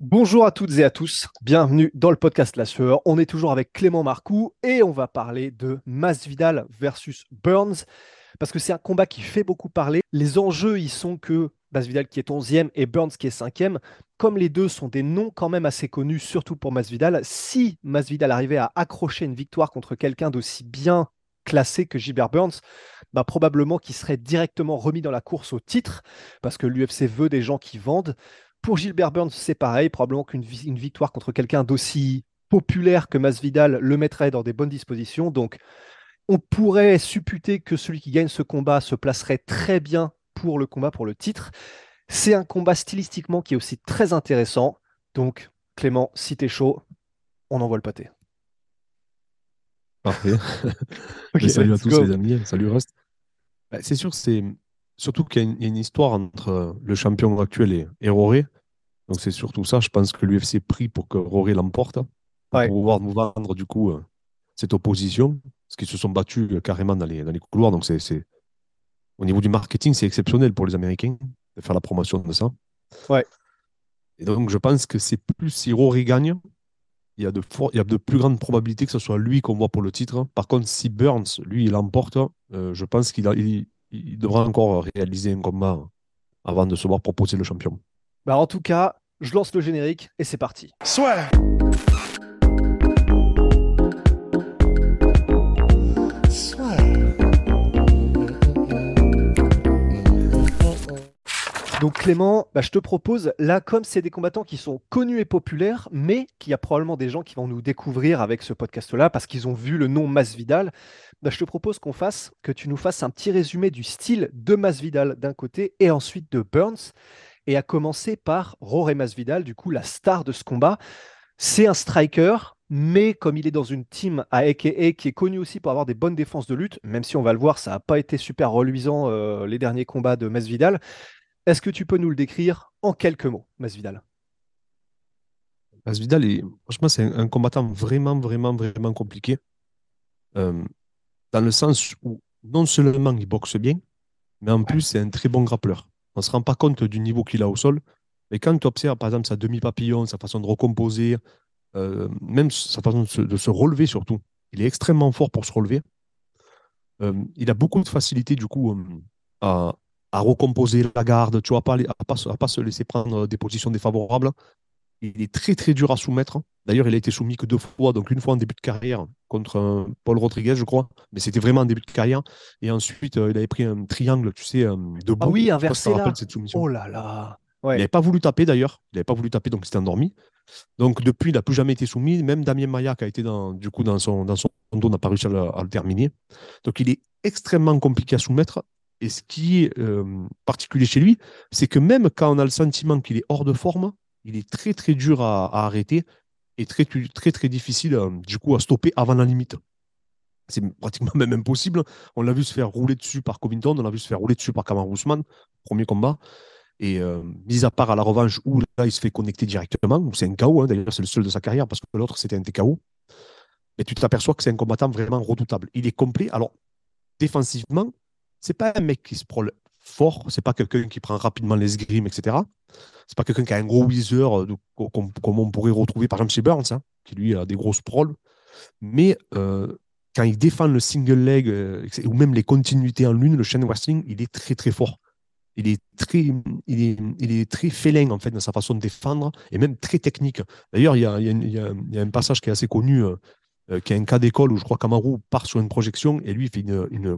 Bonjour à toutes et à tous, bienvenue dans le podcast La Sueur. On est toujours avec Clément Marcoux et on va parler de Masvidal versus Burns parce que c'est un combat qui fait beaucoup parler. Les enjeux, ils sont que Masvidal qui est 11e et Burns qui est 5e, comme les deux sont des noms quand même assez connus, surtout pour Masvidal, si Masvidal arrivait à accrocher une victoire contre quelqu'un d'aussi bien classé que Gilbert Burns, bah, probablement qu'il serait directement remis dans la course au titre, parce que l'UFC veut des gens qui vendent. Pour Gilbert Burns, c'est pareil, probablement qu'une une victoire contre quelqu'un d'aussi populaire que Masvidal le mettrait dans des bonnes dispositions. Donc, on pourrait supputer que celui qui gagne ce combat se placerait très bien pour le combat pour le titre. C'est un combat stylistiquement qui est aussi très intéressant. Donc, Clément, si t'es chaud, on envoie le pâté. Parfait. salut à tous les amis, salut Rust. Bah, c'est sûr, c'est surtout qu'il y, a une histoire entre le champion actuel et, Roré. Donc c'est surtout ça, je pense que l'UFC prie pour que Roré l'emporte, pour pouvoir nous vendre du coup euh, cette opposition, parce qu'ils se sont battus euh, carrément dans les, dans les couloirs. Donc c'est au niveau du marketing, c'est exceptionnel pour les Américains de faire la promotion de ça. Ouais. Et donc je pense que c'est plus si Rory gagne, il y, a de il y a de plus grandes probabilités que ce soit lui qu'on voit pour le titre. Par contre, si Burns, lui, il l'emporte, euh, je pense qu'il il, devra encore réaliser un combat avant de se voir proposer le champion. Bah en tout cas, je lance le générique et c'est parti. Soit. Donc Clément, bah, je te propose, là comme c'est des combattants qui sont connus et populaires, mais qu'il y a probablement des gens qui vont nous découvrir avec ce podcast-là parce qu'ils ont vu le nom Masvidal, bah, je te propose qu'on fasse, que tu nous fasses un petit résumé du style de Masvidal d'un côté et ensuite de Burns, et à commencer par Roré Masvidal, du coup la star de ce combat. C'est un striker, mais comme il est dans une team à AKA qui est connue aussi pour avoir des bonnes défenses de lutte, même si on va le voir, ça n'a pas été super reluisant euh, les derniers combats de Masvidal, est-ce que tu peux nous le décrire en quelques mots, Masvidal? Masvidal, franchement, c'est un, combattant vraiment, vraiment, vraiment compliqué. Euh, dans le sens où non seulement il boxe bien, mais en plus, c'est un très bon grappleur. On ne se rend pas compte du niveau qu'il a au sol. Mais quand tu observes, par exemple, sa demi-papillon, sa façon de recomposer, euh, même sa façon de se, relever surtout, il est extrêmement fort pour se relever. Euh, il a beaucoup de facilité, du coup, à, à recomposer la garde, tu vois, pas, à pas, pas se laisser prendre des positions défavorables. Il est très très dur à soumettre. D'ailleurs, il a été soumis que deux fois, donc une fois en début de carrière contre Paul Rodriguez, je crois, mais c'était vraiment en début de carrière. Et ensuite, euh, il avait pris un triangle, tu sais, de Ah oui, inversé là. Cette soumission. Oh là là. Il n'avait pas voulu taper d'ailleurs. Il n'avait pas voulu taper, donc il s'était endormi. Donc depuis, il n'a plus jamais été soumis. Même Damien Maya, qui a été dans, du coup dans son, dans son dos, n'a pas réussi à le terminer. Donc il est extrêmement compliqué à soumettre. Et ce qui est euh, particulier chez lui, c'est que même quand on a le sentiment qu'il est hors de forme, il est très très dur à, arrêter et très très difficile euh, du coup à stopper avant la limite. C'est pratiquement même impossible. On l'a vu se faire rouler dessus par Covington, on l'a vu se faire rouler dessus par Kamar Ousmane, premier combat. Et euh, mis à part à la revanche où là il se fait connecter directement, où c'est un KO, hein, d'ailleurs c'est le seul de sa carrière parce que l'autre c'était un TKO. Mais tu t'aperçois que c'est un combattant vraiment redoutable. Il est complet. Alors, défensivement, c'est pas un mec qui se prole fort, c'est pas quelqu'un qui prend rapidement les l'esgrime, etc. C'est pas quelqu'un qui a un gros whizzer euh, comme, on pourrait retrouver par exemple chez Burns, hein, qui lui a des grosses proles. Mais euh, quand il défend le single leg euh, ou même les continuités en lune, le chain wrestling, il est très très fort. Il est très, il est, il est très félin en fait dans sa façon de défendre et même très technique. D'ailleurs, il y a, y, a, un passage qui est assez connu qui a un cas d'école où je crois Camaro part sur une projection et lui fait une, une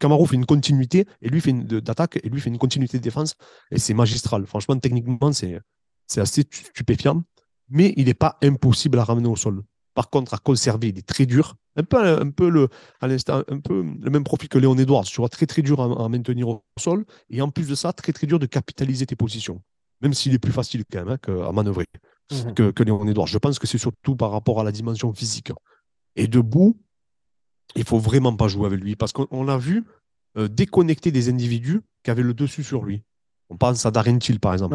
Camaro fait une continuité et lui fait d'attaque et lui fait une continuité de défense et c'est magistral. Franchement, techniquement, c'est assez stupéfiant, mais il n'est pas impossible à ramener au sol. Par contre, à conserver, il est très dur. Un peu, un peu, le, même profil que Léon Edwards. Tu vois, très très dur à, maintenir au sol. Et en plus de ça, très très dur de capitaliser tes positions. Même s'il est plus facile quand même hein, à manœuvrer. Mhm. que, que Léon Edouard. Je pense que c'est surtout par rapport à la dimension physique. Et debout, il faut vraiment pas jouer avec lui parce qu'on a vu euh, déconnecter des individus qui avaient le dessus sur lui. On pense à Darren Till, par exemple.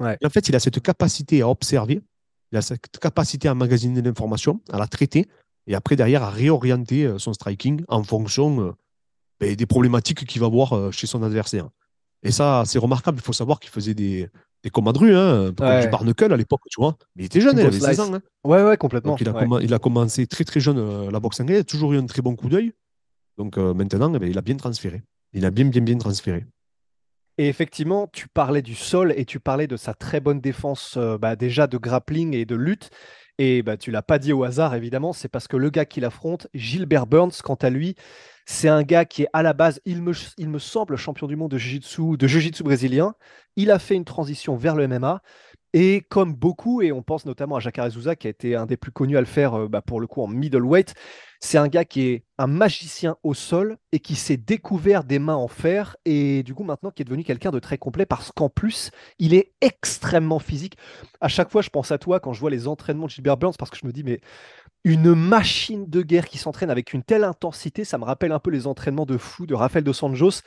en fait, il a cette capacité à observer, il a cette capacité à magasiner l'information, à la traiter, et après, derrière, à réorienter euh, son striking en fonction euh, ben, des problématiques qu'il va voir chez son adversaire. Et ça, c'est remarquable. Il faut savoir qu'il faisait des, des combats de rue, hein, du Barnacle à l'époque, tu vois. Mais il était jeune, il avait 16 ans. Hein. Ouais, ouais, complètement. il, a il, a commencé très, très jeune la boxe anglaise. Il a toujours eu un très bon coup d'œil. Donc maintenant, eh ben, il a bien transféré. Il a bien, bien, bien transféré. Et effectivement, tu parlais du sol et tu parlais de sa très bonne défense euh, bah, déjà de grappling et de lutte. Et bah, tu l'as pas dit au hasard, évidemment, c'est parce que le gars qu'il affronte, Gilbert Burns, quant à lui, c'est un gars qui est à la base, il me, semble, champion du monde de jiu-jitsu, de jiu-jitsu brésilien. Il a fait une transition vers le MMA. Et comme beaucoup, et on pense notamment à Jacare Souza, qui a été un des plus connus à le faire euh, bah, pour le coup en middleweight, c'est un gars qui est un magicien au sol et qui s'est découvert des mains en fer et du coup maintenant qui est devenu quelqu'un de très complet parce qu'en plus il est extrêmement physique. À chaque fois je pense à toi quand je vois les entraînements de Gilbert Burns parce que je me dis mais une machine de guerre qui s'entraîne avec une telle intensité, ça me rappelle un peu les entraînements de fou de Rafael dos Anjos.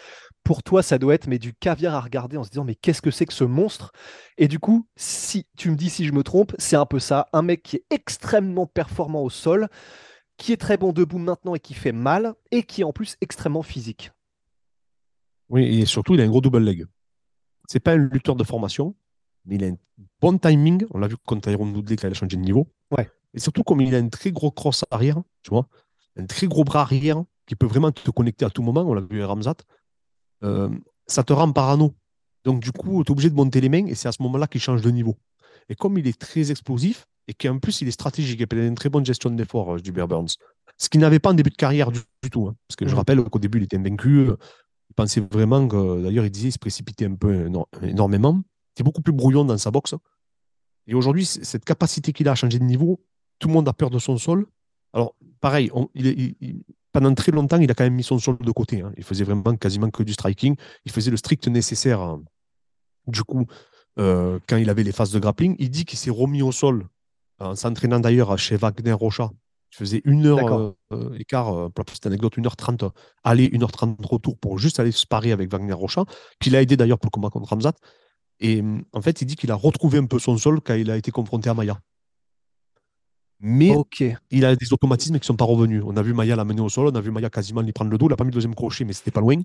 Pour toi, ça doit être mais du caviar à regarder en se disant mais qu'est-ce que c'est que ce monstre? Et du coup, si tu me dis si je me trompe, c'est un peu ça, un mec qui est extrêmement performant au sol, qui est très bon debout maintenant et qui fait mal, et qui est en plus extrêmement physique. Oui, et surtout, il a un gros double leg. C'est pas un lutteur de formation, mais il a un bon timing. On l'a vu contre Tyrone Woodley quand il a changé de niveau. Ouais. Et surtout, comme il a un très gros cross arrière, tu vois, un très gros bras arrière qui peut vraiment te connecter à tout moment, on l'a vu à Ramzat, euh, ça te rend parano. Donc, du coup, tu es obligé de monter les mains et c'est à ce moment-là qu'il change de niveau. Et comme il est très explosif, et qu'en plus il est stratégique qu'il a une très bonne gestion d'effort du Bear Burns. Ce qu'il n'avait pas en début de carrière du, tout. Hein. parce que je mm. rappelle qu'au début il était invaincu. Il pensait vraiment que, d'ailleurs, il disait qu'il se précipitait un peu énormément. Il était beaucoup plus brouillon dans sa boxe. Et aujourd'hui, cette capacité qu'il a à changer de niveau, tout le monde a peur de son sol. Alors, pareil, pendant très longtemps, il a quand même mis son sol de côté. Hein. Il faisait vraiment quasiment que du striking. Il faisait le strict nécessaire. Hein. Du coup, euh, quand il avait les phases de grappling, il dit qu'il s'est remis au sol en s'entraînant d'ailleurs chez Wagner Rocha. Je faisais une heure euh, euh, écart, euh, pour la petite anecdote, 1h30 aller, 1h30 retour pour juste aller se parer avec Wagner Rocha, qui l'a aidé d'ailleurs pour le combat contre Ramzat. Et en fait, il dit qu'il a retrouvé un peu son sol quand il a été confronté à Maya. Mais il a des automatismes qui ne sont pas revenus. On a vu Maya l'amener au sol, on a vu Maya quasiment lui prendre le dos. Il n'a pas mis le deuxième crochet, mais c'était pas loin.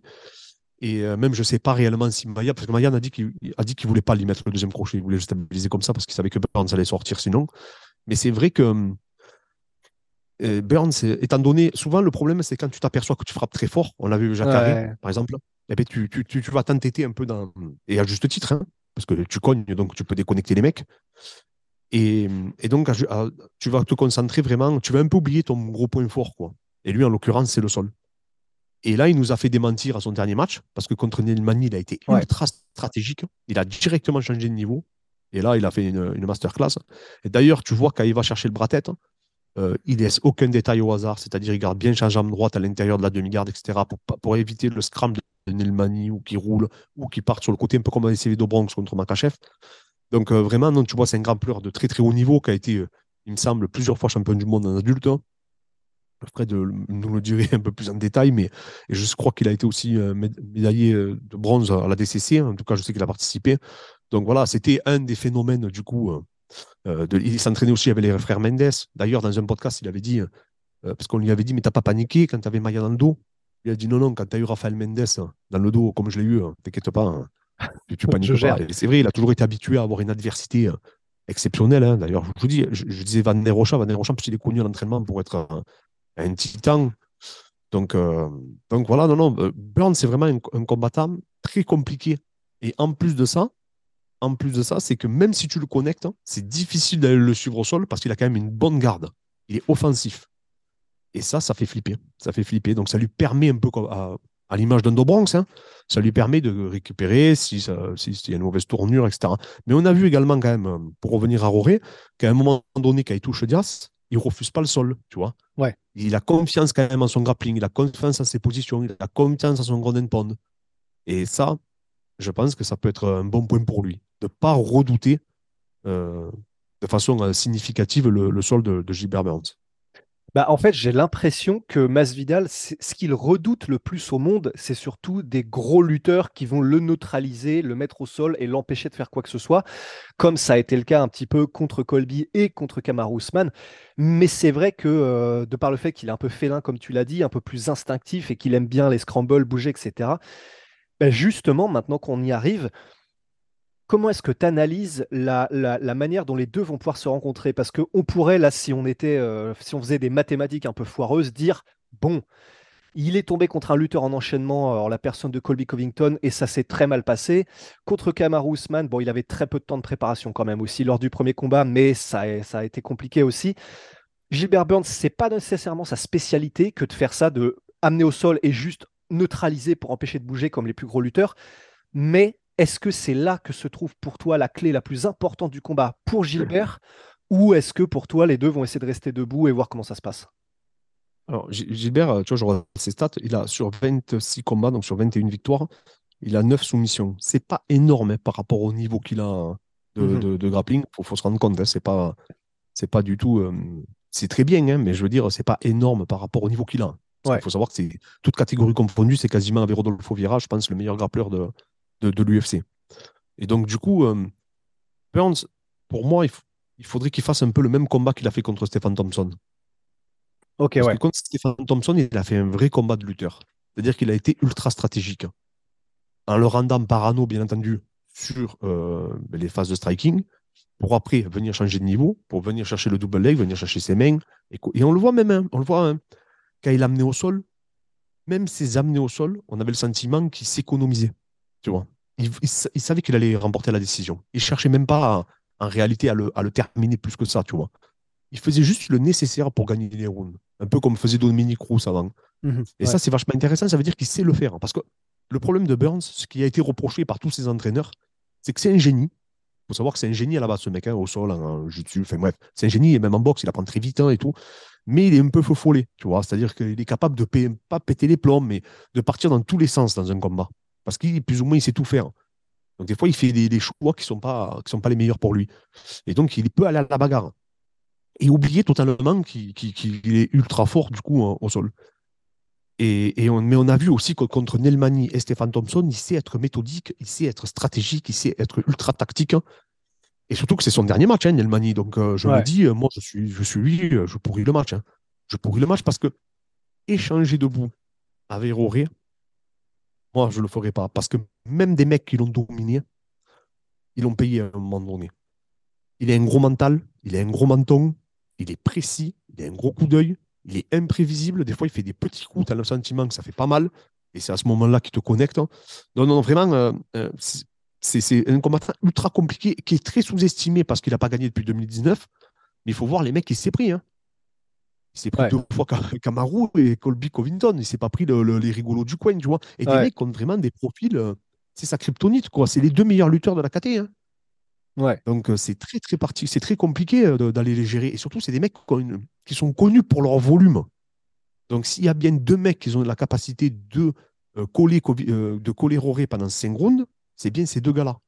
Et même, je ne sais pas réellement si Maya, parce que Maya a dit qu'il ne voulait pas lui mettre le deuxième crochet. Il voulait le stabiliser comme ça parce qu'il savait que Burns allait sortir sinon. Mais c'est vrai que euh, Burns, étant donné, souvent le problème, c'est quand tu t'aperçois que tu frappes très fort. On l'a vu Jacques par exemple. Et eh ben, tu, tu, tu, vas t'entêter un peu dans. Et à juste titre, hein, parce que tu cognes, donc tu peux déconnecter les mecs. Et, et donc, tu vas te concentrer vraiment, tu vas un peu oublier ton gros point fort. Quoi. Et lui, en l'occurrence, c'est le sol. Et là, il nous a fait démentir à son dernier match, parce que contre Nelmani, il a été ultra stratégique. Il a directement changé de niveau. Et là, il a fait une, masterclass. Et d'ailleurs, tu vois, quand il va chercher le bras-tête, euh, il laisse aucun détail au hasard, c'est-à-dire il garde bien sa jambe droite à l'intérieur de la demi-garde, etc., pour, éviter le scramble de Nelmani ou qui roule ou qui part sur le côté, un peu comme CV de Bronx contre Makachev. Donc euh, vraiment, non, tu vois, c'est un grand pleur de très très haut niveau qui a été, euh, il me semble, plusieurs fois champion du monde en adulte. Hein. Fred nous le dirait un peu plus en détail, mais je crois qu'il a été aussi médaillé de bronze à la DCC. En tout cas, je sais qu'il a participé. Donc voilà, c'était un des phénomènes du coup. Euh, euh, de, il s'entraînait aussi avec les frères Mendes. D'ailleurs, dans un podcast, il avait dit, euh, parce qu'on lui avait dit, mais t'as pas paniqué quand tu avais Maya dans le dos? Il a dit non, non, quand tu as eu Rafael Mendes dans le dos, comme je l'ai eu, t'inquiète pas, hein, tu, tu paniques pas. C'est vrai, il a toujours été habitué à avoir une adversité exceptionnelle. Hein. D'ailleurs, je vous dis, je, disais Van der Rocha, Van der Rocha, parce qu'il est connu à l'entraînement pour être un, titan. Donc, donc voilà, non, non, Burn, c'est vraiment un combattant très compliqué. Et en plus de ça, en plus de ça, c'est que même si tu le connectes, hein, c'est difficile d'aller le suivre au sol parce qu'il a quand même une bonne garde. Il est offensif. Et ça, ça fait flipper. Ça fait flipper. Donc ça lui permet un peu, à, à l'image d'un Dobronx, hein, ça lui permet de récupérer s'il si, y a une mauvaise tournure, etc. Mais on a vu également quand même, pour revenir à Roré, qu'à un moment donné, quand il touche Dias, il refuse pas le sol, tu vois. Ouais. Il a confiance quand même en son grappling, il a confiance en ses positions, il a confiance en son grand and pound. Et ça, je pense que ça peut être un bon point pour lui de ne pas redouter euh, de façon significative le, sol de, Gilbert Burns. Bah, en fait, j'ai l'impression que Masvidal, ce qu'il redoute le plus au monde, c'est surtout des gros lutteurs qui vont le neutraliser, le mettre au sol et l'empêcher de faire quoi que ce soit, comme ça a été le cas un petit peu contre Colby et contre Kamar Ousmane. Mais c'est vrai que, euh, de par le fait qu'il est un peu félin, comme tu l'as dit, un peu plus instinctif et qu'il aime bien les scrambles, bouger, etc., bah, justement, maintenant qu'on y arrive, comment est-ce que tu analyses la, manière dont les deux vont pouvoir se rencontrer? Parce qu'on pourrait, là, si on était, euh, si on faisait des mathématiques un peu foireuses, dire bon, il est tombé contre un lutteur en enchaînement, la personne de Colby Covington, et ça s'est très mal passé. Contre Kamaru Usman, bon, il avait très peu de temps de préparation quand même aussi lors du premier combat, mais ça, ça a été compliqué aussi. Gilbert Burns, c'est pas nécessairement sa spécialité que de faire ça, de amener au sol et juste neutraliser pour empêcher de bouger comme les plus gros lutteurs. Mais est-ce que c'est là que se trouve pour toi la clé la plus importante du combat pour Gilbert ou est-ce que pour toi les deux vont essayer de rester debout et voir comment ça se passe? Alors Gilbert, tu vois, je regarde ses stats, il a sur 26 combats, donc sur 21 victoires, il a 9 soumissions. C'est pas énorme hein, par rapport au niveau qu'il a de, mhm. grappling, il faut, se rendre compte, hein, c'est pas pas du tout euh, c'est très bien, hein, mais je veux dire, c'est pas énorme par rapport au niveau qu'il a. Il faut savoir que c'est toute catégorie confondue, c'est quasiment avec Rodolfo Vieira, je pense, le meilleur grappleur de, de, l'UFC. Et donc, du coup, euh, Burns, pour moi, il, faudrait qu'il fasse un peu le même combat qu'il a fait contre Stephen Thompson. Ok, Parce Que contre Stephen Thompson, il a fait un vrai combat de lutteur. C'est-à-dire qu'il a été ultra stratégique. En le rendant parano, bien entendu, sur euh, les phases de striking, pour après venir changer de niveau, pour venir chercher le double leg, venir chercher ses mains. Et, on le voit même, hein, on le voit, hein, quand il a amené au sol, même ses amenés au sol, on avait le sentiment qu'il s'économisait. Tu vois il, savait qu'il allait remporter la décision. Il cherchait même pas, en réalité, à le, terminer plus que ça, tu vois. Il faisait juste le nécessaire pour gagner les rounds. Un peu comme faisait Dominique Rousse avant. Mhm. et ça, c'est vachement intéressant. Ça veut dire qu'il sait le faire. Parce que le problème de Burns, ce qui a été reproché par tous ses entraîneurs, c'est que c'est un génie. Faut savoir que c'est un génie à la base, ce mec, hein, au sol, en jiu Enfin bref, c'est un génie, et même en boxe, il apprend très vite hein, et tout. Mais il est un peu faux tu vois. C'est-à-dire qu'il est capable de pas péter les plombs, mais de partir dans tous les sens dans un combat parce qu'il plus ou moins il sait tout faire. Donc des fois, il fait des, choix qui ne sont, pas, sont pas les meilleurs pour lui. Et donc, il peut aller à la bagarre. Et oublier totalement qu'il est ultra fort du coup au sol. Et, on, mais on a vu aussi que contre Nelmani et Stéphane Thompson, il sait être méthodique, il sait être stratégique, il sait être ultra tactique. Et surtout que c'est son dernier match, hein, Nelmani. Donc euh, je me dis, euh, moi je suis, je suis lui, euh, je pourris le match. Hein. Je pourris le match parce que échanger debout avec Roré, moi, je ne le ferai pas. Parce que même des mecs qui l'ont dominé, ils l'ont payé à un moment donné. Il a un gros mental, il a un gros menton, il est précis, il a un gros coup d'œil, il est imprévisible. Des fois, il fait des petits coups, tu as le sentiment que ça fait pas mal. Et c'est à ce moment-là qu'il te connecte. Non, non, vraiment, euh, euh, c'est un combattant ultra compliqué qui est très sous-estimé parce qu'il n'a pas gagné depuis 2019. Mais il faut voir les mecs qu'il s'est pris. Hein. Il s'est pris deux fois Kamaru et Colby Covington. Il s'est pas pris les rigolos du coin, tu vois. Et des mecs qui ont vraiment des profils. Euh, c'est sa kryptonite, quoi. C'est les deux meilleurs lutteurs de la KT. Hein. Ouais. Donc euh, c'est très très parti, c'est très compliqué d'aller les gérer. Et surtout, c'est des mecs qui sont connus pour leur volume. Donc s'il y a bien deux mecs qui ont la capacité de coller de coller Roré pendant 5 rounds, c'est bien ces deux gars-là.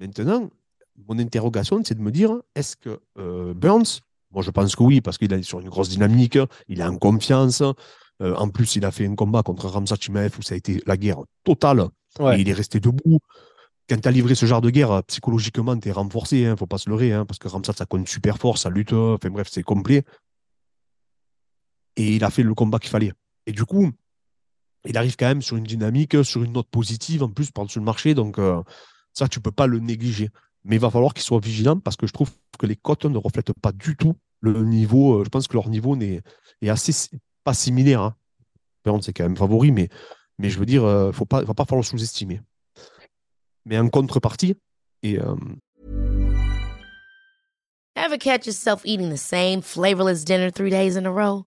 Maintenant, mon interrogation, c'est de me dire, est-ce que Burns moi, je pense que oui, parce qu'il est sur une grosse dynamique, il est en confiance. Euh, en plus, il a fait un combat contre Ramzat Chimaev où ça a été la guerre totale. Et il est resté debout. Quand tu as livré ce genre de guerre, psychologiquement, tu es renforcé, il hein, ne faut pas se leurrer, hein, parce que Ramzat, ça compte super fort, ça lutte, enfin bref, c'est complet. Et il a fait le combat qu'il fallait. Et du coup, il arrive quand même sur une dynamique, sur une note positive en plus par-dessus le marché. Donc, euh, ça, tu ne peux pas le négliger. Mais il va falloir qu'ils soient vigilants parce que je trouve que les cotes ne reflètent pas du tout le niveau. Euh, je pense que leur niveau est, est assez pas similaire. Hein. C'est quand même favori, mais, mais je veux dire, il euh, pas, va pas falloir sous-estimer. Mais en contrepartie, et. Ever catch yourself eating the same flavorless dinner three days in a row?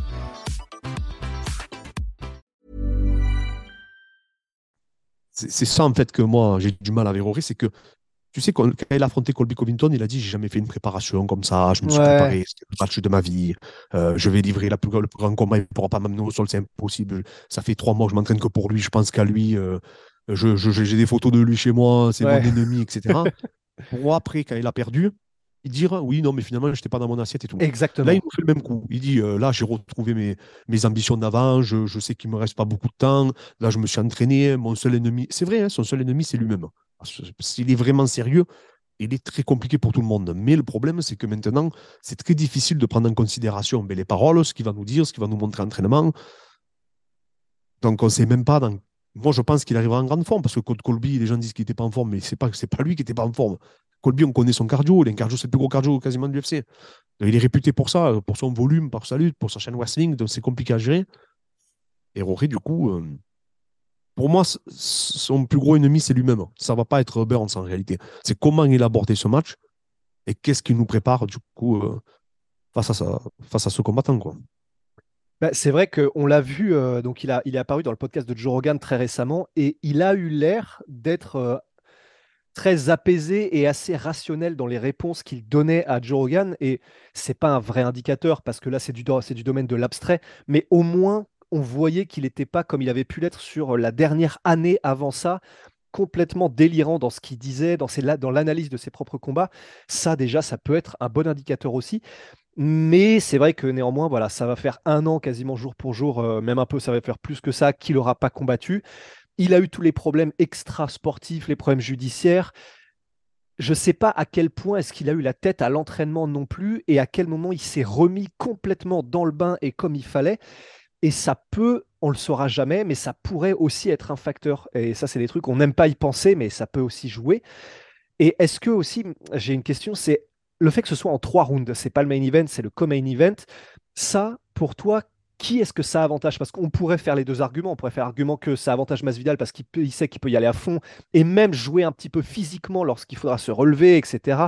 C'est ça en fait que moi j'ai du mal avec Rory, c'est que tu sais, quand, il a affronté Colby Covington, il a dit J'ai jamais fait une préparation comme ça, je me suis préparé, c'est le match de ma vie, euh, je vais livrer la plus, le plus grand combat, il ne pourra pas m'amener au sol, c'est impossible. Ça fait trois mois que je m'entraîne que pour lui, je pense qu'à lui, euh, j'ai des photos de lui chez moi, c'est mon ennemi, etc. pour moi, après, quand il a perdu, il dit Oui, non, mais finalement, je n'étais pas dans mon assiette et tout. Exactement. Là, il nous fait le même coup. Il dit euh, Là, j'ai retrouvé mes, mes ambitions d'avant, je, je, sais qu'il ne me reste pas beaucoup de temps, là, je me suis entraîné, mon seul ennemi, c'est vrai, hein, son seul ennemi, c'est lui-même. S'il est vraiment sérieux, il est très compliqué pour tout le monde. Mais le problème, c'est que maintenant, c'est très difficile de prendre en considération mais les paroles, ce qu'il va nous dire, ce qu'il va nous montrer entraînement. Donc, on ne sait même pas dans... Moi, je pense qu'il arrivera en grande forme parce que Code Colby, les gens disent qu'il n'était pas en forme, mais ce n'est pas, pas lui qui n'était pas en forme. Colby, on connaît son cardio. Il a un cardio, c'est le plus gros cardio quasiment de l'UFC. Il est réputé pour ça, pour son volume, par sa lutte, pour sa chaîne wrestling. Donc, c'est compliqué à gérer. Et Rory, du coup, euh, pour moi, son plus gros ennemi, c'est lui-même. Ça ne va pas être Burns en réalité. C'est comment il a abordé ce match et qu'est-ce qu'il nous prépare du coup euh, face, à ce combattant. Bah, c'est vrai qu'on l'a vu, euh, donc il, est apparu dans le podcast de Joe Rogan très récemment et il a eu l'air d'être euh, très apaisé et assez rationnel dans les réponses qu'il donnait à Joe Rogan. Et c'est pas un vrai indicateur parce que là, c'est du, du domaine de l'abstrait, mais au moins on voyait qu'il n'était pas comme il avait pu l'être sur la dernière année avant ça, complètement délirant dans ce qu'il disait, dans, dans l'analyse de ses propres combats. Ça, déjà, ça peut être un bon indicateur aussi. Mais c'est vrai que néanmoins, voilà, ça va faire un an quasiment jour pour jour, euh, même un peu, ça va faire plus que ça, qu'il n'aura pas combattu. Il a eu tous les problèmes extra-sportifs, les problèmes judiciaires. Je ne sais pas à quel point est-ce qu'il a eu la tête à l'entraînement non plus et à quel moment il s'est remis complètement dans le bain et comme il fallait. Et ça peut, on le saura jamais, mais ça pourrait aussi être un facteur. Et ça, c'est des trucs qu'on n'aime pas y penser, mais ça peut aussi jouer. Et est-ce que aussi, j'ai une question, c'est le fait que ce soit en trois rounds, c'est pas le main event, c'est le co-main event. Ça, pour toi, qui est-ce que ça avantage? Parce qu'on pourrait faire les deux arguments. On pourrait faire l'argument que ça avantage Masvidal parce qu'il sait qu'il peut y aller à fond et même jouer un petit peu physiquement lorsqu'il faudra se relever, etc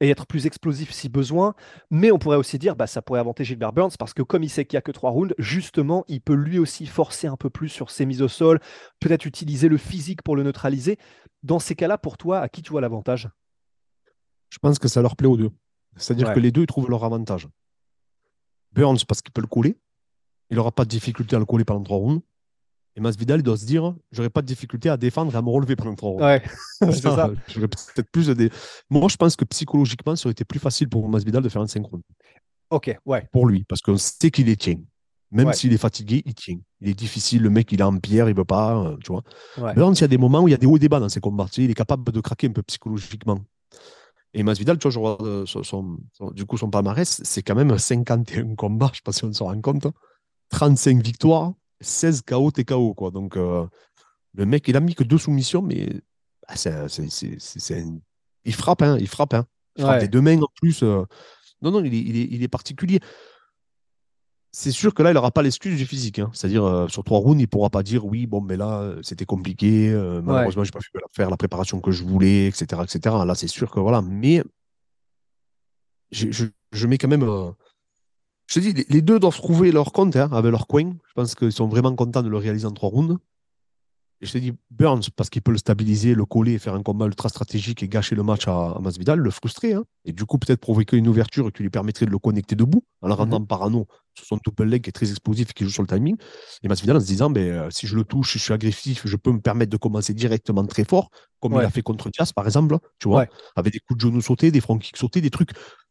et être plus explosif si besoin. Mais on pourrait aussi dire, bah, ça pourrait avantager Gilbert Burns parce que comme il sait qu'il n'y a que trois rounds, justement, il peut lui aussi forcer un peu plus sur ses mises au sol, peut-être utiliser le physique pour le neutraliser. Dans ces cas-là, pour toi, à qui tu vois l'avantage? Je pense que ça leur plaît aux deux. C'est-à-dire que les deux trouvent leur avantage. Burns parce qu'il peut le couler. Il n'aura pas de difficulté à le couler pendant trois rounds. Et Masvidal, il doit se dire j'aurais pas de difficulté à défendre et à me relever pendant trois rounds. Ouais, c'est ça. J'aurais peut-être plus de. Moi, je pense que psychologiquement, ça aurait été plus facile pour Masvidal de faire un synchrone. Ok, ouais. Pour lui, parce qu'on sait qu'il est tient. Même s'il est fatigué, il tient. Il est difficile, le mec, il est en pierre, il veut pas, euh, tu vois. Ouais. Mais il y a des moments où il y a des hauts et des bas dans ses combats. il est capable de craquer un peu psychologiquement. Et Masvidal, tu vois, je euh, son, du coup, son palmarès, c'est quand même 51 combats, je ne sais pas si on s'en rend compte. 35 victoires, 16 KO TKO. Quoi. Donc, euh, le mec, il a mis que deux soumissions, mais bah, il frappe. Hein, il frappe. Hein. Il frappe des deux mains en plus. Euh. Non, non, il est, il est, particulier. C'est sûr que là, il n'aura pas l'excuse du physique. Hein. C'est-à-dire, euh, sur trois rounds, il ne pourra pas dire oui, bon, mais là, c'était compliqué. malheureusement, je n'ai pas pu faire la préparation que je voulais, etc. etc. Là, c'est sûr que voilà. Mais je, je, je mets quand même je te dis, les deux doivent trouver leur compte hein, avec leur coin. Je pense qu'ils sont vraiment contents de le réaliser en trois rounds. Et je te dis, Burns, parce qu'il peut le stabiliser, le coller, faire un combat ultra stratégique et gâcher le match à, Masvidal, le frustrer. Hein. et du coup, peut-être provoquer une ouverture qui lui permettrait de le connecter debout, en le mhm. rendant parano sur son double leg qui est très explosif et qui joue sur le timing. Et Masvidal en se disant, ben, euh, si je le touche, je suis agressif, je peux me permettre de commencer directement très fort, comme il a fait contre Diaz, par exemple, tu vois, avec des coups de genoux sautés, des front kicks sautés, des trucs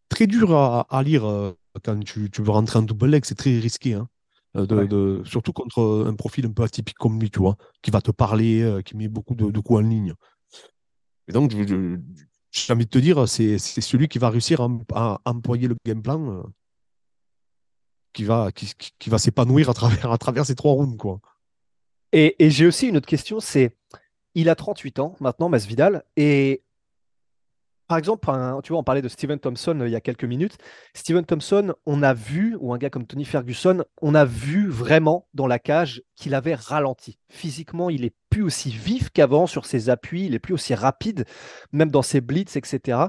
très dur à, lire euh, quand tu, veux rentrer en double leg, c'est très risqué. Hein, euh, de, surtout contre un profil un peu atypique comme lui, tu vois, qui va te parler, euh, qui met beaucoup de, coups en ligne. Et donc, j'ai envie de te dire, c'est celui qui va réussir à, employer le game plan qui va, qui, va s'épanouir à travers, à travers ces trois rounds. Quoi. Et, et j'ai aussi une autre question, c'est il a 38 ans maintenant, Masvidal, et par exemple, tu vois, on parlait de Steven Thompson euh, il y a quelques minutes. Steven Thompson, on a vu, ou un gars comme Tony Ferguson, on a vu vraiment dans la cage qu'il avait ralenti. Physiquement, il est plus aussi vif qu'avant sur ses appuis, il est plus aussi rapide, même dans ses blitz, etc.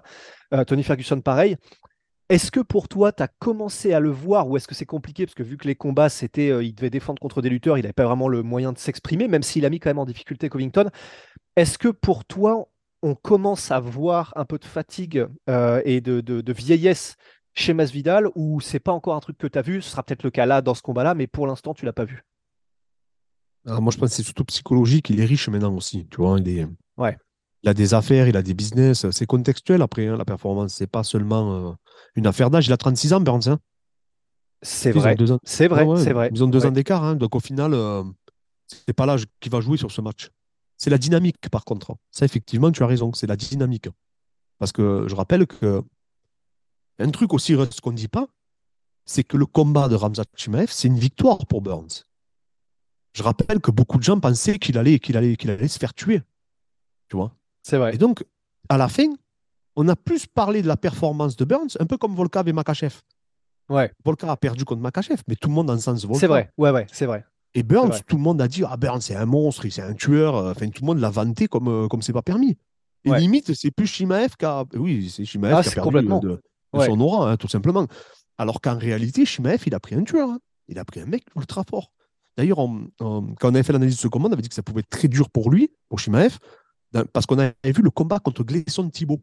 Euh, Tony Ferguson, pareil. Est-ce que pour toi, tu as commencé à le voir ou est-ce que c'est compliqué? Parce que vu que les combats, c'était, euh, il devait défendre contre des lutteurs, il n'avait pas vraiment le moyen de s'exprimer, même s'il a mis quand même en difficulté Covington. Est-ce que pour toi, on commence à voir un peu de fatigue euh, et de, de, vieillesse chez Masvidal ou c'est pas encore un truc que tu as vu Ce sera peut-être le cas là, dans ce combat-là, mais pour l'instant, tu l'as pas vu. Alors moi, je pense que c'est surtout psychologique. Il est riche maintenant aussi. Tu vois, il, est... ouais. il a des affaires, il a des business. C'est contextuel après, hein, la performance. C'est pas seulement euh, une affaire d'âge. Il a 36 ans, Burns. Hein. c'est vrai. C'est vrai, c'est vrai. Ils ont deux ans d'écart. Hein. Donc au final, euh, c'est pas l'âge qui va jouer sur ce match. C'est la dynamique, par contre. Ça, effectivement, tu as raison. C'est la dynamique. Parce que je rappelle que un truc aussi qu'on ne dit pas, c'est que le combat de Ramzat Chimaev, c'est une victoire pour Burns. Je rappelle que beaucoup de gens pensaient qu'il allait, qu'il allait, qu'il allait se faire tuer. Tu vois? C'est vrai. Et donc, à la fin, on a plus parlé de la performance de Burns, un peu comme Volka et Makachev. Ouais. Volka a perdu contre Makachev, mais tout le monde en sens Volka. C'est vrai, ouais, ouais, c'est vrai. Et Burns, tout le monde a dit Ah, Burns, c'est un monstre, c'est un tueur. Enfin, tout le monde l'a vanté comme euh, comme c'est pas permis. Et limite, c'est plus Shimaev qui a. Oui, c'est Shimaev ah, qui a perdu complètement. de, son aura, hein, tout simplement. Alors qu'en réalité, Shimaev, il a pris un tueur. Hein. Il a pris un mec ultra fort. D'ailleurs, quand on avait fait l'analyse de ce combat, on avait dit que ça pouvait être très dur pour lui, pour Shimaev, parce qu'on avait vu le combat contre Gleison Thibault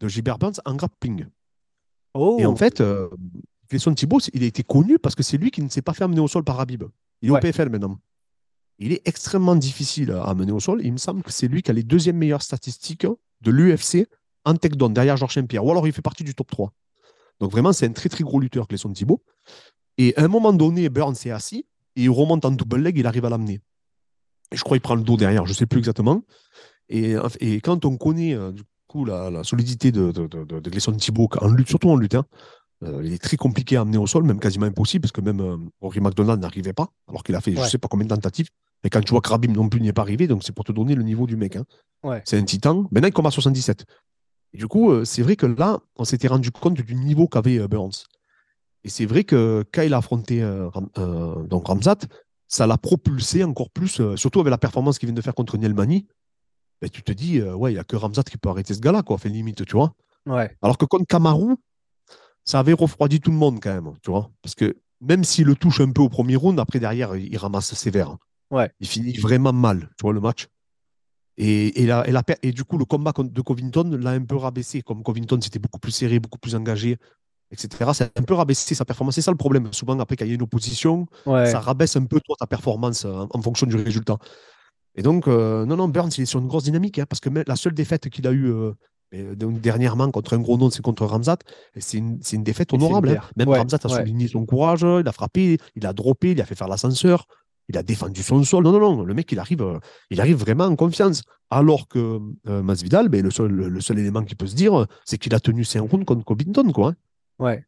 de Gilbert Burns en grappling. Oh. Et en fait, euh, Gleison Thibault, il a été connu parce que c'est lui qui ne s'est pas fait amener au sol par Habib. Il est au PFL maintenant. Il est extrêmement difficile à amener au sol. Il me semble que c'est lui qui a les deuxièmes meilleures statistiques de l'UFC en takedown derrière Georges Saint-Pierre. Ou alors il fait partie du top 3. Donc vraiment, c'est un très très gros lutteur, Clesson Thibault. Et à un moment donné, Burns s'est assis et il remonte en double leg, il arrive à l'amener. Je crois qu'il prend le dos derrière, je ne sais plus exactement. Et, et, quand on connaît euh, du coup la, solidité de, de, de, de Thibault, en lutte, surtout en lutte, hein, euh, il est très compliqué à amener au sol, même quasiment impossible, parce que même euh, Rory McDonald n'arrivait pas, alors qu'il a fait je ne sais pas combien de tentatives. Et quand tu vois que Rabim non plus n'y est pas arrivé, donc c'est pour te donner le niveau du mec. Hein. C'est un titan. Maintenant, il combat 77. Et du coup, euh, c'est vrai que là, on s'était rendu compte du niveau qu'avait Burns. Et c'est vrai que quand il a affronté donc Ramzat, ça l'a propulsé encore plus, surtout avec la performance qu'il vient de faire contre Nielmani. Ben, tu te dis, ouais, il n'y a que Ramzat qui peut arrêter ce gars-là, quoi, fait limite, tu vois. Ouais. Alors que contre Kamaru, ça avait refroidi tout le monde quand même, tu vois. Parce que même s'il le touche un peu au premier round, après derrière, il ramasse sévère. Ouais. Il finit vraiment mal, tu vois, le match. Et, et, et, du coup, le combat de Covington l'a un peu rabaissé. Comme Covington, c'était beaucoup plus serré, beaucoup plus engagé, etc. C'est un peu rabaissé sa performance. C'est ça le problème. Souvent, après, quand il y a une opposition, ça rabaisse un peu toi, ta performance euh, en, fonction du résultat. Et donc, euh, non, non, Burns, il est sur une grosse dynamique, hein, parce que la seule défaite qu'il a eue euh, euh, donc, dernièrement, contre un gros nom, c'est contre Ramzat. C'est une, une, défaite honorable. Hein. Même Ramzat a souligné son courage, il a frappé, il a droppé, il a fait faire l'ascenseur, il a défendu son sol. Non, non, non, le mec, il arrive, euh, il arrive vraiment en confiance. Alors que euh, Masvidal, ben, le, seul, le, seul élément qu'il peut se dire, c'est qu'il a tenu 5 rounds contre Covington. Quoi, hein. ouais.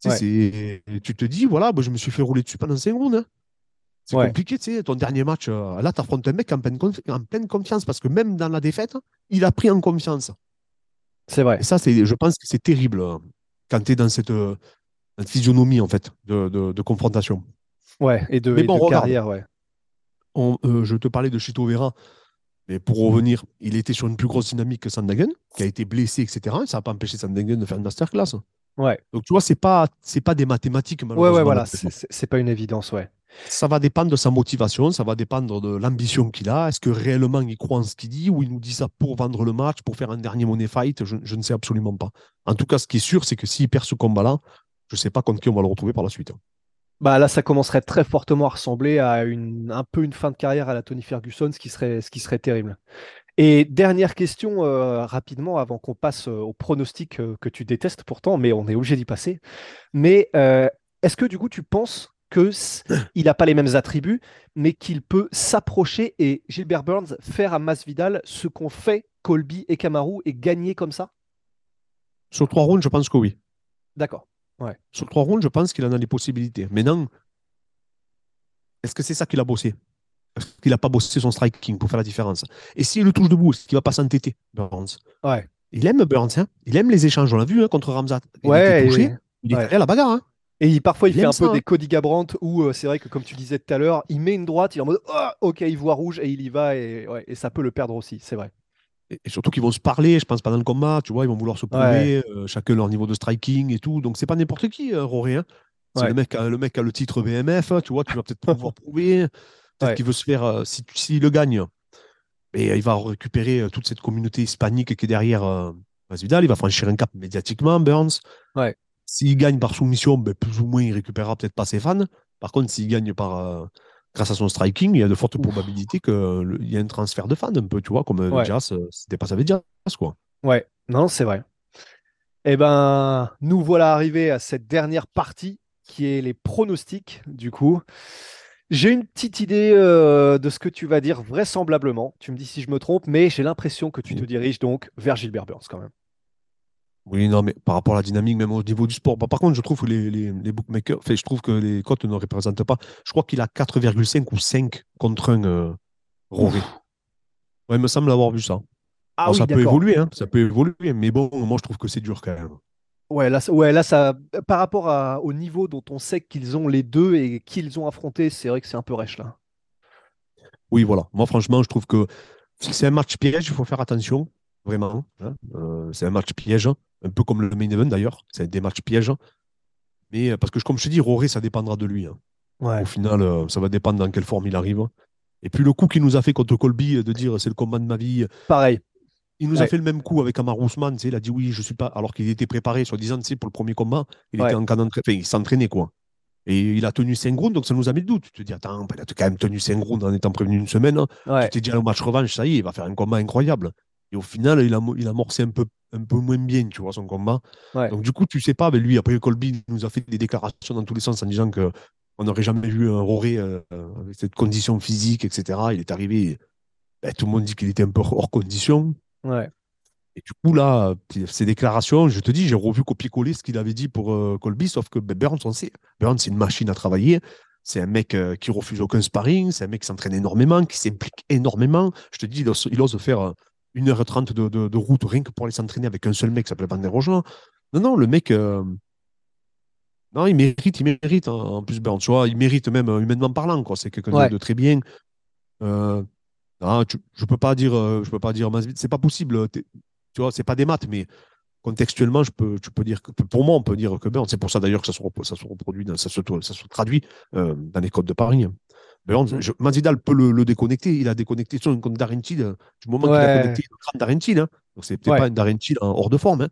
Tu te dis, voilà, ben, je me suis fait rouler dessus pendant 5 rounds. Hein. C'est compliqué, tu sais, ton dernier match, là, tu affrontes un mec en pleine, en pleine confiance parce que même dans la défaite, il a pris en confiance. C'est vrai. Et ça, c'est, je pense que c'est terrible euh, quand tu es dans cette, euh, physionomie en fait de, de, confrontation. Ouais, et de, carrière, ouais. Euh, je te parlais de Chito Vera, mais pour revenir, il était sur une plus grosse dynamique que Sandagen, qui a été blessé, etc. Et ça n'a pas empêché Sandagen de faire une masterclass. Ouais. Donc tu vois, c'est pas, c'est pas des mathématiques. Ouais, ouais, voilà, c'est pas une évidence, ouais. Ça va dépendre de sa motivation, ça va dépendre de l'ambition qu'il a. Est-ce que réellement il croit en ce qu'il dit ou il nous dit ça pour vendre le match, pour faire un dernier money fight? Je, ne sais absolument pas. En tout cas, ce qui est sûr, c'est que s'il perd ce combat-là, je ne sais pas contre qui on va le retrouver par la suite. Bah là, ça commencerait très fortement à ressembler à une, un peu une fin de carrière à la Tony Ferguson, ce qui serait, ce qui serait terrible. Et dernière question euh, rapidement avant qu'on passe euh, au pronostic euh, que tu détestes pourtant, mais on est obligé d'y passer. Mais est-ce que du coup tu penses qu'il n'a pas les mêmes attributs, mais qu'il peut s'approcher et Gilbert Burns faire à Masvidal ce qu'ont fait Colby et Kamaru et gagner comme ça? Sur trois rounds, je pense que oui. D'accord. Ouais. Sur trois rounds, je pense qu'il en a les possibilités. Mais non, est-ce que c'est ça qu'il a bossé? Est-ce qu'il n'a pas bossé son striking pour faire la différence? Et s'il le touche debout, est-ce qu'il ne va pas s'entêter, Burns? Ouais. Il aime Burns, hein il aime les échanges, on l'a vu hein, contre Ramzat. Il ouais, touché, il est à la bagarre. Hein et parfois, il, fait un peu des hein. Cody où euh, c'est vrai que, comme tu disais tout à l'heure, il met une droite, il est en mode oh, ok, il voit rouge et il y va et, et ça peut le perdre aussi, c'est vrai. et, surtout qu'ils vont se parler, je pense, pendant le combat, tu vois, ils vont vouloir se prouver, euh, chacun leur niveau de striking et tout. Donc, c'est pas n'importe qui, euh, Roré. Hein. C'est le, mec, le mec qui a le titre BMF, tu vois, tu vas peut-être pouvoir prouver. Peut-être qu'il veut se faire, euh, s'il si, le gagne, et il va récupérer toute cette communauté hispanique qui est derrière Masvidal, il va franchir un cap médiatiquement, Burns. Ouais. S'il gagne par soumission, ben, plus ou moins, il récupérera peut-être pas ses fans. Par contre, s'il gagne par grâce à son striking, il y a de fortes probabilités qu'il y ait un transfert de fans un peu, tu vois, comme ouais. Jazz, euh, c'était pas ça veut dire, quoi. Ouais, non, c'est vrai. Eh ben, nous voilà arrivés à cette dernière partie qui est les pronostics, du coup. J'ai une petite idée euh, de ce que tu vas dire vraisemblablement. Tu me dis si je me trompe, mais j'ai l'impression que tu te diriges donc vers Gilbert Burns quand même. Oui, non, mais par rapport à la dynamique, même au niveau du sport. Bah, par contre, je trouve que les, les, bookmakers, je trouve que les cotes ne représentent pas. Je crois qu'il a 4,5 ou 5 contre 1 euh, Ouais, il me semble avoir vu ça. Ah ça peut évoluer, hein, ça peut évoluer, mais bon, moi je trouve que c'est dur quand même. Ouais, là, ouais, là ça, par rapport à, au niveau dont on sait qu'ils ont les deux et qu'ils ont affronté, c'est vrai que c'est un peu rêche là. Oui, voilà. Moi, franchement, je trouve que c'est un match piège, il faut faire attention, vraiment. Hein. Euh, c'est un match piège un peu comme le main event d'ailleurs. C'est des matchs pièges. Mais euh, parce que, comme je te dis, Roré, ça dépendra de lui. Hein. Au final, euh, ça va dépendre dans quelle forme il arrive. Et puis le coup qu'il nous a fait contre Colby, de dire c'est le combat de ma vie. Pareil. Il nous a fait le même coup avec Amar Ousmane. Il a dit oui, je suis pas. Alors qu'il était préparé, soi-disant, pour le premier combat. Il était en cas d'entraînement. Enfin, il s'entraînait, quoi. Et il a tenu 5 rounds, donc ça nous a mis le doute. Tu te dis, attends, il a quand même tenu 5 rounds en étant prévenu une semaine. Tu t'es dit, au match revanche, ça y est, il va faire un combat incroyable. Et au final, il a, il a morcé un peu un peu moins bien, tu vois, son combat. Donc, du coup, tu sais pas, mais lui, après, Colby nous a fait des déclarations dans tous les sens en disant que on n'aurait jamais vu un Roré euh, avec cette condition physique, etc. Il est arrivé, ben, tout le monde dit qu'il était un peu hors condition. Ouais. Et du coup, là, ces déclarations, je te dis, j'ai revu copier-coller ce qu'il avait dit pour euh, Colby, sauf que ben, Burns, on sait, Burns, c'est une machine à travailler. C'est un mec euh, qui refuse aucun sparring, c'est un mec qui s'entraîne énormément, qui s'implique énormément. Je te dis, il ose, il ose faire 1h30 de, de, route rien que pour aller s'entraîner avec un seul mec qui s'appelle Banderoja. Non, non, le mec. Euh, non, il mérite, il mérite. Hein, en plus, ben, tu vois, il mérite même euh, humainement parlant. Quoi. C'est quelqu'un de très bien. Euh, non, je peux pas dire, je peux pas dire, c'est pas possible. Tu vois, c'est pas des maths, mais contextuellement, je peux, tu peux dire que pour moi, on peut dire que ben, c'est pour ça d'ailleurs que ça se, ça se reproduit, ça se, ça se traduit dans les codes de Paris. Hein. Masvidal peut le, déconnecter. Il a déconnecté son compte d'Arentil euh, du moment qu'il a connecté le crâne d'Arentil. Hein. Donc, c'est peut-être pas un d'Arentil hors de forme. Hein.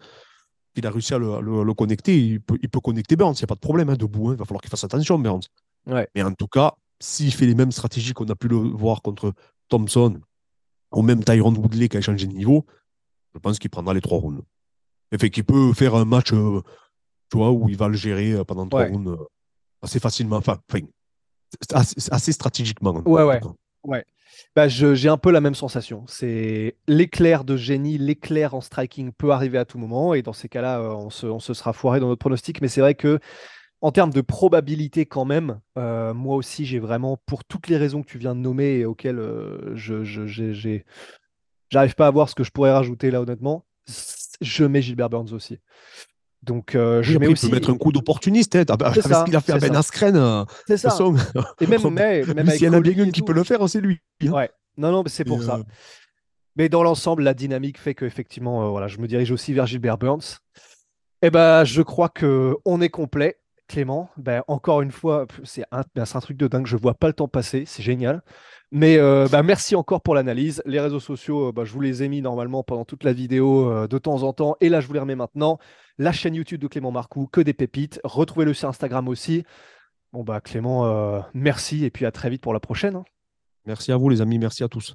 Il a réussi à le, connecter. Il peut, il peut connecter Burns. Il n'y a pas de problème. Hein, debout. Hein. Il va falloir qu'il fasse attention, Burns. Mais en tout cas, s'il fait les mêmes stratégies qu'on a pu le voir contre Thompson ou même Tyrone Woodley qui a changé de niveau, je pense qu'il prendra les trois rounds. Et fait qu'il peut faire un match euh, tu vois, où il va le gérer euh, pendant trois rounds assez facilement. Enfin, enfin assez, stratégiquement. Ouais, ouais. ouais. Bah, j'ai un peu la même sensation. C'est l'éclair de génie, l'éclair en striking peut arriver à tout moment. Et dans ces cas-là, euh, on se, on se sera foiré dans notre pronostic. Mais c'est vrai que en termes de probabilité, quand même, euh, moi aussi, j'ai vraiment, pour toutes les raisons que tu viens de nommer et auxquelles euh, je j'arrive pas à voir ce que je pourrais rajouter là, honnêtement, je mets Gilbert Burns aussi. Donc, euh, je mets aussi. Il peut mettre un coup d'opportuniste, hein, avec ce qu'il a fait à Ben Askren. Euh, c'est ça. Et même, mais, même s'il y en a bien une qui peut le faire, c'est lui. Hein. Ouais. Non, non, c'est pour ça. Euh, mais dans l'ensemble, la dynamique fait qu'effectivement, voilà, je me dirige aussi vers Gilbert Burns. Et eh ben, je crois que on est complet. Clément, ben, encore une fois, c'est un, ben, truc de dingue. Je vois pas le temps passer. C'est génial. Mais ben, merci encore pour l'analyse. Les réseaux sociaux, ben, je vous les ai mis normalement pendant toute la vidéo de temps en temps. Et là, je vous les remets maintenant la chaîne YouTube de Clément Marcoux, que des pépites. Retrouvez-le sur Instagram aussi. Bon, bah, Clément, euh, merci et puis à très vite pour la prochaine. Hein. Merci à vous, les amis. Merci à tous.